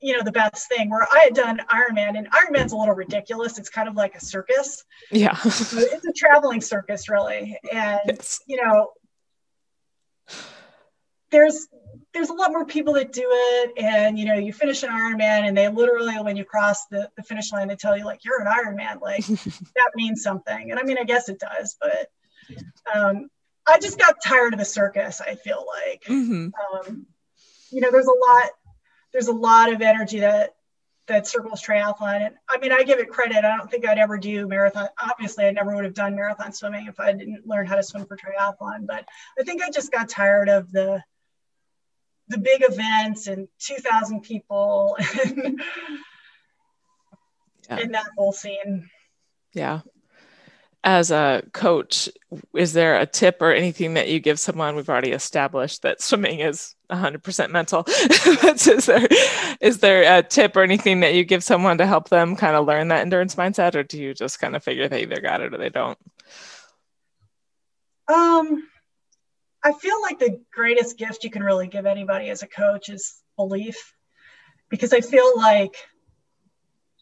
you know, the best thing. Where I had done Ironman, and Ironman's a little ridiculous. It's kind of like a circus. Yeah. it's a traveling circus, really, and yes. you know, there's there's a lot more people that do it and you know you finish an ironman and they literally when you cross the, the finish line they tell you like you're an ironman like [laughs] that means something. And i mean i guess it does but um, i just got tired of the circus i feel like. Mm-hmm. um, you know there's a lot there's a lot of energy that that circles triathlon and i mean i give it credit. I don't think i'd ever do marathon obviously i never would have done marathon swimming if i didn't learn how to swim for triathlon but i think i just got tired of the the big events and 2000 people and, yeah. and that whole scene. Yeah. As a coach is there a tip or anything that you give someone? We've already established that swimming is 100% mental. [laughs] Is there is there a tip or anything that you give someone to help them kind of learn that endurance mindset or do you just kind of figure they either got it or they don't? Um I feel like the greatest gift you can really give anybody as a coach is belief because I feel like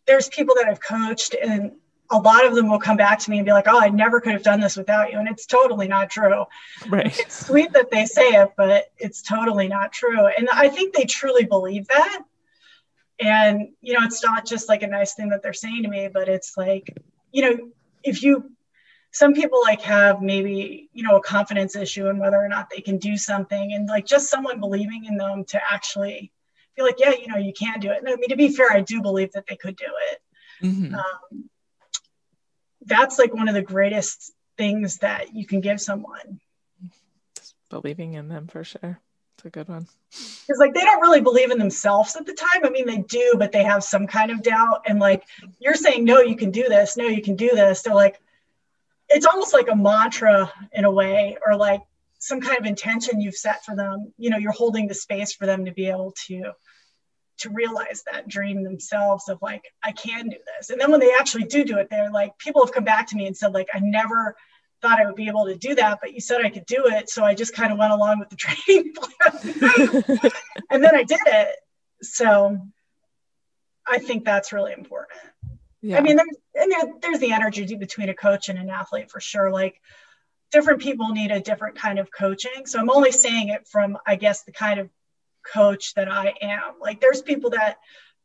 there's people that I've coached and a lot of them will come back to me and be like, "Oh, I never could have done this without you," and it's totally not true. Right. [laughs] It's sweet that they say it, but it's totally not true. And I think they truly believe that. And you know, it's not just like a nice thing that they're saying to me, but it's like, you know, if you some people like have maybe you know a confidence issue and whether or not they can do something and like just someone believing in them to actually be like yeah you know you can do it. And i mean to be fair i do believe that they could do it. Mm-hmm. um, that's like one of the greatest things that you can give someone. Believing in them for sure. It's a good one. Because like they don't really believe in themselves at the time. I mean they do but they have some kind of doubt and like you're saying no you can do this. No you can do this. They're like it's almost like a mantra in a way or like some kind of intention you've set for them. You know you're holding the space for them to be able to to realize that dream themselves of like i can do this. And then when they actually do do it they're like people have come back to me and said like i never thought i would be able to do that but you said i could do it. So i just kind of went along with the [laughs] training plan. [laughs] And then i did it. So i think that's really important yeah. I mean, there's, and there, there's the energy between a coach and an athlete for sure. Like different people need a different kind of coaching. So I'm only saying it from, I guess, the kind of coach that I am. Like there's people that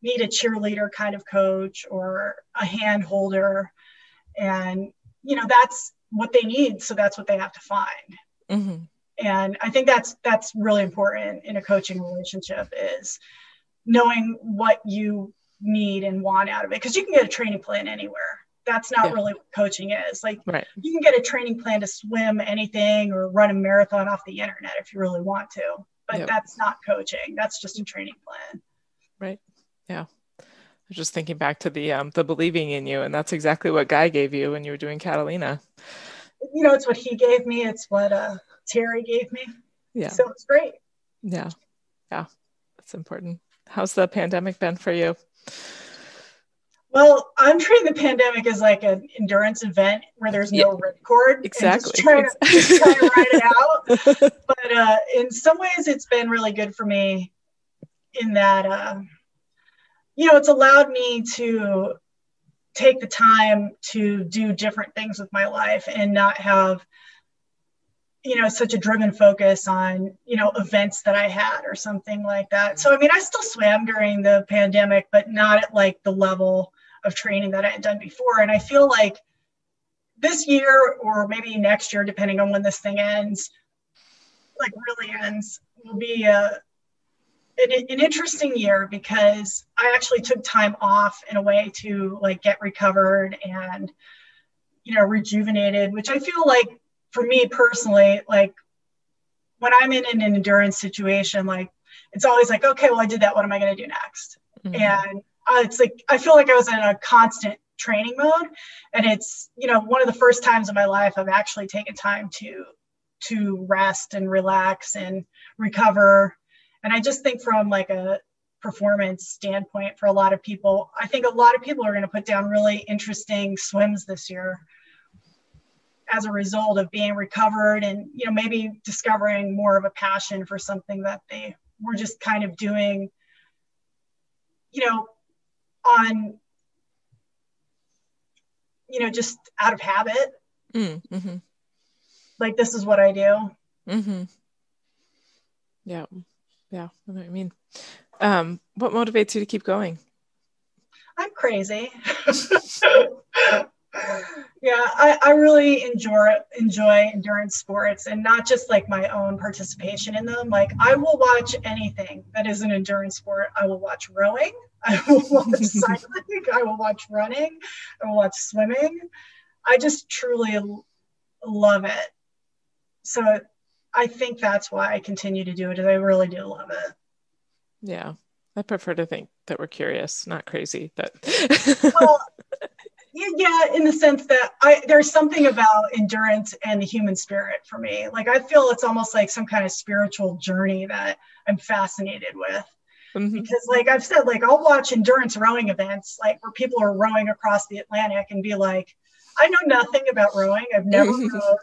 need a cheerleader kind of coach or a hand holder. And, you know, that's what they need. So that's what they have to find. Mm-hmm. And I think that's that's really important in a coaching relationship is knowing what you need and want out of it because you can get a training plan anywhere that's not yeah. really what coaching is. Like right. you can get a training plan to swim anything or run a marathon off the internet if you really want to, but yep. that's not coaching. That's just a training plan. Right. Yeah. I was just thinking back to the um, the believing in you, and that's exactly what Guy gave you when you were doing Catalina. You know, it's what he gave me. It's what uh, Terry gave me. Yeah. So it's great. Yeah. Yeah. That's important. How's the pandemic been for you? Well, I'm treating the pandemic as like an endurance event where there's no yeah, ripcord. Exactly. Just trying, To, [laughs] just trying to ride it out. But uh, in some ways, it's been really good for me in that, uh, you know, it's allowed me to take the time to do different things with my life and not have you know such a driven focus on you know events that i had or something like that so i mean i still swam during the pandemic but not at like the level of training that I had done before. And I feel like this year or maybe next year, depending on when this thing ends, like really ends, will be a an, an, interesting year because I actually took time off in a way to like get recovered and you know rejuvenated, which I feel like for me personally, like when I'm in an endurance situation, like it's always like, okay, well I did that. What am I going to do next? Mm-hmm. And uh, it's like I feel like I was in a constant training mode, and it's you know one of the first times in my life I've actually taken time to to rest and relax and recover. And I just think from like a performance standpoint for a lot of people, I think a lot of people are going to put down really interesting swims this year as a result of being recovered and you know maybe discovering more of a passion for something that they were just kind of doing you know on you know just out of habit. Mm, mm-hmm. like this is what i do. Mm-hmm. yeah yeah i know what i mean. Um, what motivates you to keep going? I'm crazy [laughs] [laughs] yeah I, I really enjoy enjoy endurance sports and not just like my own participation in them. Like i will watch anything that is an endurance sport. I will watch rowing. [laughs] I will watch [laughs] cycling. I will watch running. I will watch swimming. I just truly love it. So i think that's why i continue to do it is i really do love it. Yeah i prefer to think that we're curious not crazy but well [laughs] yeah in the sense that i there's something about endurance and the human spirit for me like i feel it's almost like some kind of spiritual journey that i'm fascinated with mm-hmm. because like i've said like i'll watch endurance rowing events like where people are rowing across the atlantic and be like i know nothing about rowing i've never rowed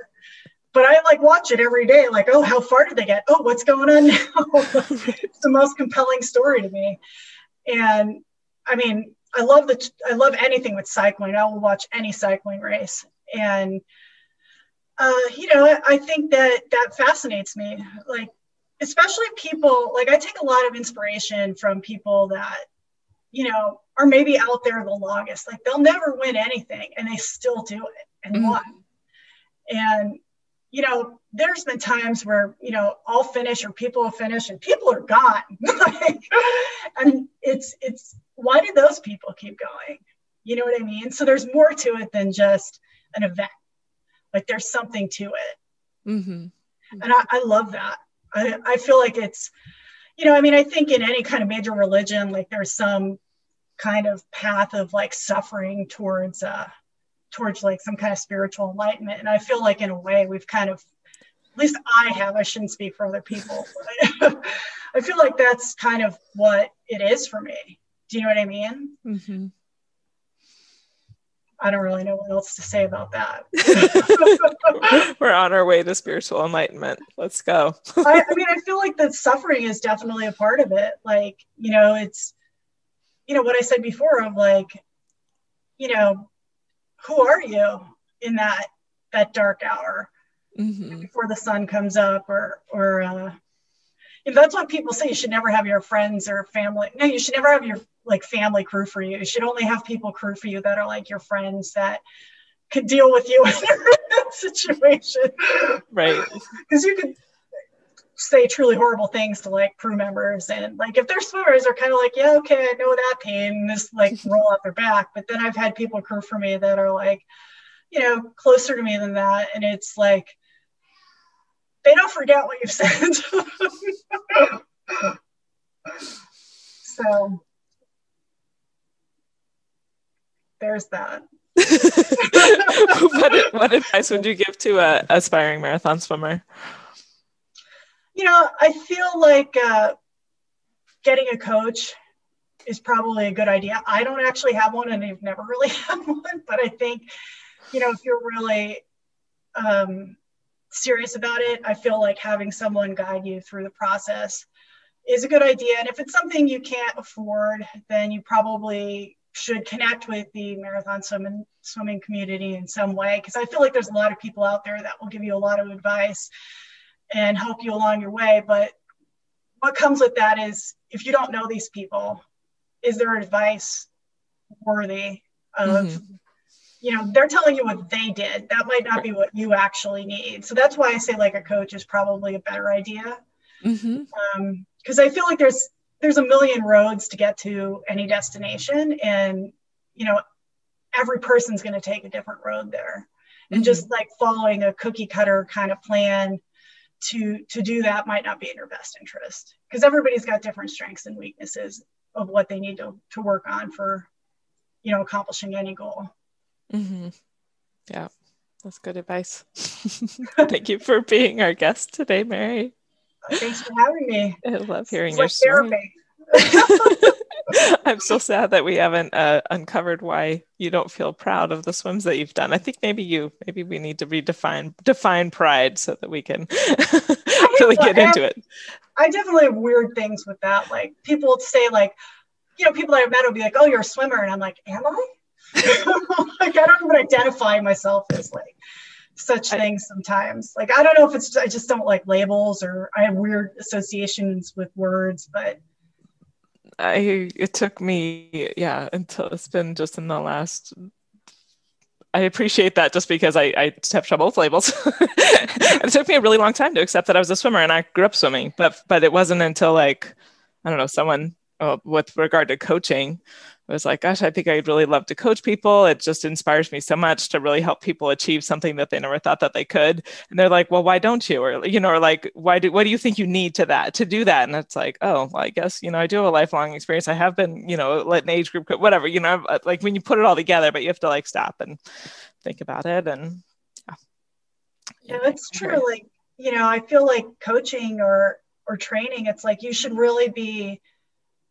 but I like watch it every day. Like, oh, how far did they get? Oh, what's going on now? [laughs] it's the most compelling story to me. And I mean, I love the I love anything with cycling. I will watch any cycling race, and uh, you know, I, I think that that fascinates me. Like, especially people like I take a lot of inspiration from people that you know are maybe out there the longest. Like they'll never win anything, and they still do it and mm-hmm. won. And you know, there's been times where, you know, I'll finish or people will finish and people are gone. [laughs] like, and it's, it's, why do those people keep going? You know what I mean? So there's more to it than just an event. Like there's something to it. Mm-hmm. And I, I love that. I, I feel like it's, you know, I mean, I think in any kind of major religion, like there's some kind of path of like suffering towards, uh, towards like some kind of spiritual enlightenment. And I feel like in a way we've kind of, at least I have, I shouldn't speak for other people. [laughs] I feel like that's kind of what it is for me. Do you know what I mean? Mm-hmm. I don't really know what else to say about that. [laughs] We're on our way to spiritual enlightenment. Let's go. [laughs] I, I mean, I feel like the suffering is definitely a part of it. Like, you know, it's, you know, what I said before of like, you know, who are you in that that dark hour mm-hmm. before the sun comes up or or uh, that's what people say you should never have your friends or family no you should never have your like family crew for you you should only have people crew for you that are like your friends that could deal with you [laughs] in that situation. Right. [laughs] Because you could say truly horrible things to like crew members and like if they're swimmers they're kind of like yeah okay i know that pain just like [laughs] roll off their back but then i've had people crew for me that are like you know closer to me than that and it's like they don't forget what you've said [laughs] so there's that [laughs] what, what advice would you give to a aspiring marathon swimmer you know, I feel like uh, getting a coach is probably a good idea. I don't actually have one, and I've never really [laughs] had one. But I think, you know, if you're really um, serious about it, I feel like having someone guide you through the process is a good idea. And if it's something you can't afford, then you probably should connect with the marathon swimming swimming community in some way because I feel like there's a lot of people out there that will give you a lot of advice and help you along your way. But what comes with that is if you don't know these people, is their advice worthy of, mm-hmm. You know, they're telling you what they did. That might not be what you actually need. So that's why I say like a coach is probably a better idea. Because mm-hmm. um, I feel like there's there's a million roads to get to any destination, and you know, every person's going to take a different road there. And mm-hmm. just like following a cookie cutter kind of plan to to do that might not be in your best interest because everybody's got different strengths and weaknesses of what they need to, to work on for you know accomplishing any goal mm-hmm. yeah that's good advice [laughs] [laughs] thank you for being our guest today mary thanks for having me i love hearing your story [laughs] I'm so sad that we haven't uh, uncovered why you don't feel proud of the swims that you've done. I think maybe you, maybe we need to redefine define pride so that we can really get into it. I definitely have weird things with that. Like people say, like, you know, people I've met will be like, "Oh, you're a swimmer," and I'm like, "Am I?" [laughs] like I don't even identify myself as like such I, things sometimes. Like I don't know if it's I just don't like labels or I have weird associations with words, but I it took me yeah until it's been just in the last I appreciate that just because I, I have trouble with labels. [laughs] it took me a really long time to accept that I was a swimmer and I grew up swimming, but but it wasn't until like I don't know someone uh, with regard to coaching I was like, gosh, I think I'd really love to coach people. It just inspires me so much to really help people achieve something that they never thought that they could. And they're like, well, why don't you? Or, you know, or like, why do, what do you think you need to that, to do that? And it's like, oh, well, I guess, you know, I do have a lifelong experience. I have been, you know, let an age group, whatever, you know, like when you put it all together, but you have to like stop and think about it. And yeah. Yeah, that's true. Like, you know, I feel like coaching or, or training, it's like you should really be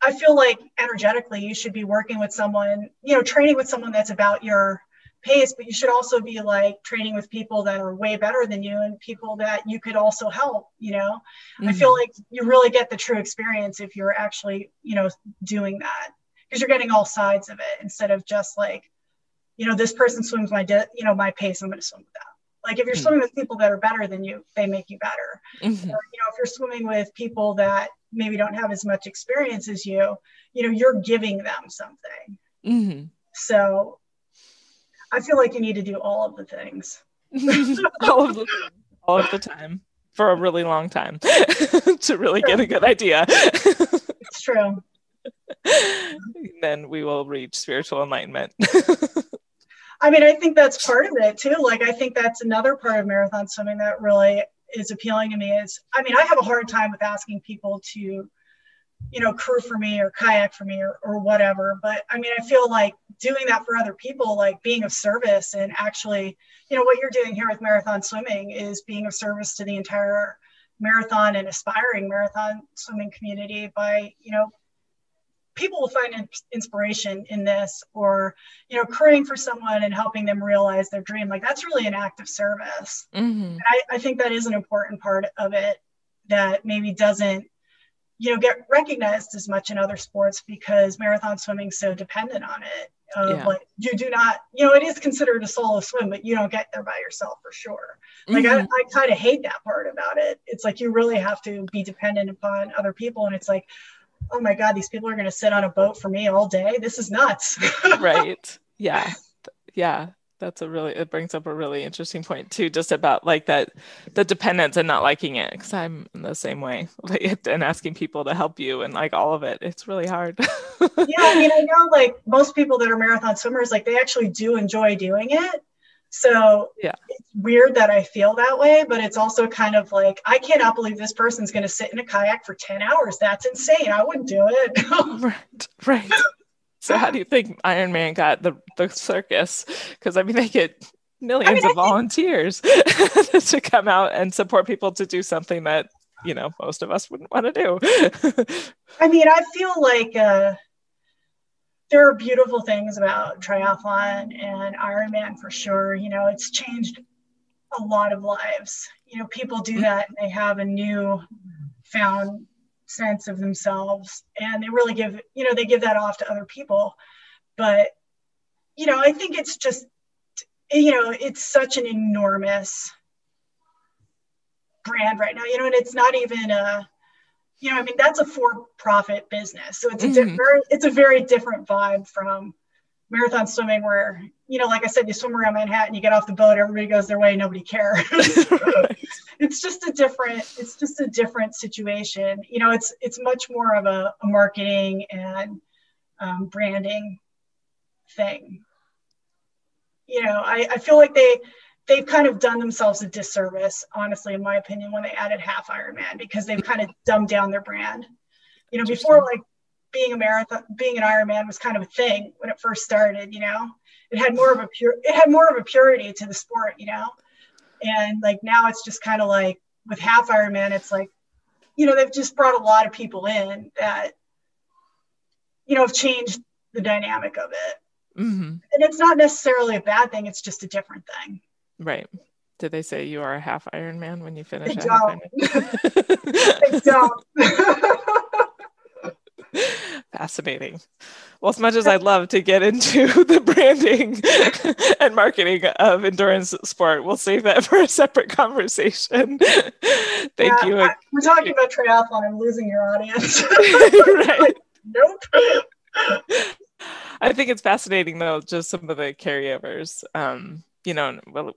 I feel like energetically you should be working with someone, you know, training with someone that's about your pace, but you should also be like training with people that are way better than you and people that you could also help, you know. Mm-hmm. I feel like you really get the true experience if you're actually, you know, doing that because you're getting all sides of it instead of just like, you know, this person swims my, di- you know, my pace, I'm going to swim with that. Like if you're mm-hmm. swimming with people that are better than you, they make you better. Mm-hmm. Or, you know, if you're swimming with people that maybe don't have as much experience as you, you know, you're giving them something. Mm-hmm. So I feel like you need to do all of the things. [laughs] all of the all of the time for a really long time [laughs] to really get a good idea. it's true. [laughs] then we will reach spiritual enlightenment. I mean, I think that's part of it too. Like, I think that's another part of marathon swimming that really is appealing to me. Is I mean, I have a hard time with asking people to, you know, crew for me or kayak for me or, or whatever. But I mean, I feel like doing that for other people, like being of service and actually, you know, what you're doing here with marathon swimming is being of service to the entire marathon and aspiring marathon swimming community by, you know, people will find inspiration in this or you know crewing for someone and helping them realize their dream like that's really an act of service mm-hmm. I, I think that is an important part of it that maybe doesn't you know get recognized as much in other sports because marathon swimming's so dependent on it yeah. like you do not you know it is considered a solo swim but you don't get there by yourself for sure like mm-hmm. i, I kind of hate that part about it it's like you really have to be dependent upon other people and it's like oh my god these people are going to sit on a boat for me all day? This is nuts. [laughs] Right. Yeah. Yeah. That's a really it brings up a really interesting point too just about like that the dependence and not liking it because i'm in the same way. [laughs] Like, and asking people to help you and like all of it. It's really hard. Yeah i mean i know like most people that are marathon swimmers like they actually do enjoy doing it so yeah. it's weird that i feel that way but it's also kind of like i cannot believe this person's going to sit in a kayak for 10 hours. That's insane. I wouldn't do it. [laughs] Right right. So how do you think Ironman got the, the circus? Because I mean they get millions I mean, of volunteers [laughs] to come out and support people to do something that you know most of us wouldn't want to do. [laughs] I mean, I feel like uh, there are beautiful things about triathlon and Ironman for sure. You know, it's changed a lot of lives. You know, people do that and they have a new found sense of themselves and they really give you know they give that off to other people but you know i think it's just you know it's such an enormous brand right now you know and it's not even a you know i mean that's a for profit business. So it's a mm-hmm. very it's a very different vibe from marathon swimming where you know like i said you swim around manhattan you get off the boat everybody goes their way nobody cares. [laughs] It's just a different it's just a different situation. You know it's it's much more of a, a marketing and um, branding thing. You know I, I feel like they they've kind of done themselves a disservice honestly in my opinion when they added half ironman because they've kind of dumbed down their brand you know before like being a marathon being an ironman was kind of a thing when it first started you know it had more of a pure it had more of a purity to the sport you know and like now it's just kind of like with half Ironman, it's like, you know, they've just brought a lot of people in that, you know, have changed the dynamic of it. Mm-hmm. And it's not necessarily a bad thing, it's just a different thing. Right. Did they say you are a half Ironman when you finish? They don't. they don't. [laughs] Fascinating. Well, as much as I'd love to get into [laughs] the branding [laughs] and marketing of endurance sport, we'll save that for a separate conversation. Thank yeah, you. I, we're talking about triathlon. I'm losing your audience. right. nope. I think it's fascinating though, just some of the carryovers. Um, you know, well,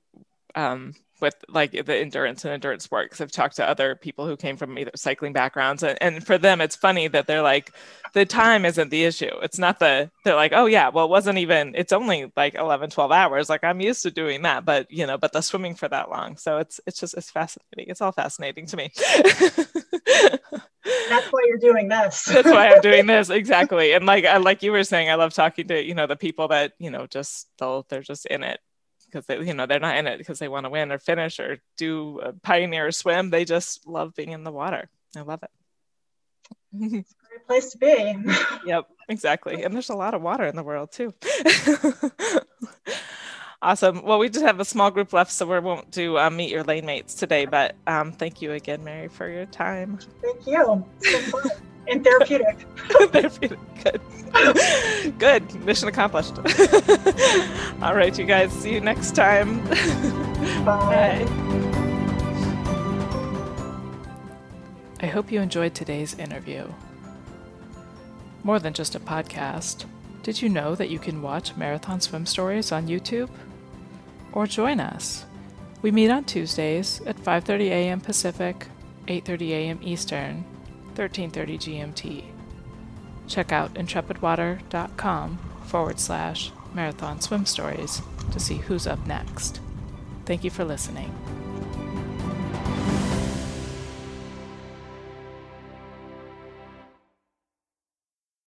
um, with like the endurance and endurance sport because I've talked to other people who came from either cycling backgrounds and, and for them it's funny that they're like the time isn't the issue. It's not the they're like oh yeah well it wasn't even it's only like 11 12 hours. Like I'm used to doing that but you know but the swimming for that long. So it's it's just it's fascinating. It's all fascinating to me. [laughs] That's why you're doing this. That's why I'm doing this. [laughs] Exactly. And like I like you were saying I love talking to you know the people that you know just they'll they're just in it because they you know they're not in it because they want to win or finish or do a pioneer swim. They just love being in the water. I love it. [laughs] It's a great place to be. Yep exactly. [laughs] And there's a lot of water in the world too [laughs] awesome well we just have a small group left so we won't do um, meet your lane mates today but um, thank you again mary for your time thank you and therapeutic. [laughs] therapeutic. Good. Good. Mission accomplished. [laughs] All right, you guys. See you next time. [laughs] Bye. Bye. I hope you enjoyed today's interview. More than just a podcast, did you know that you can watch Marathon Swim Stories on YouTube? Or join us. We meet on Tuesdays at 5:30 a.m. Pacific, 8:30 a.m. Eastern 1330 GMT. Check out intrepidwater.com forward slash marathon swim stories to see who's up next. Thank you for listening.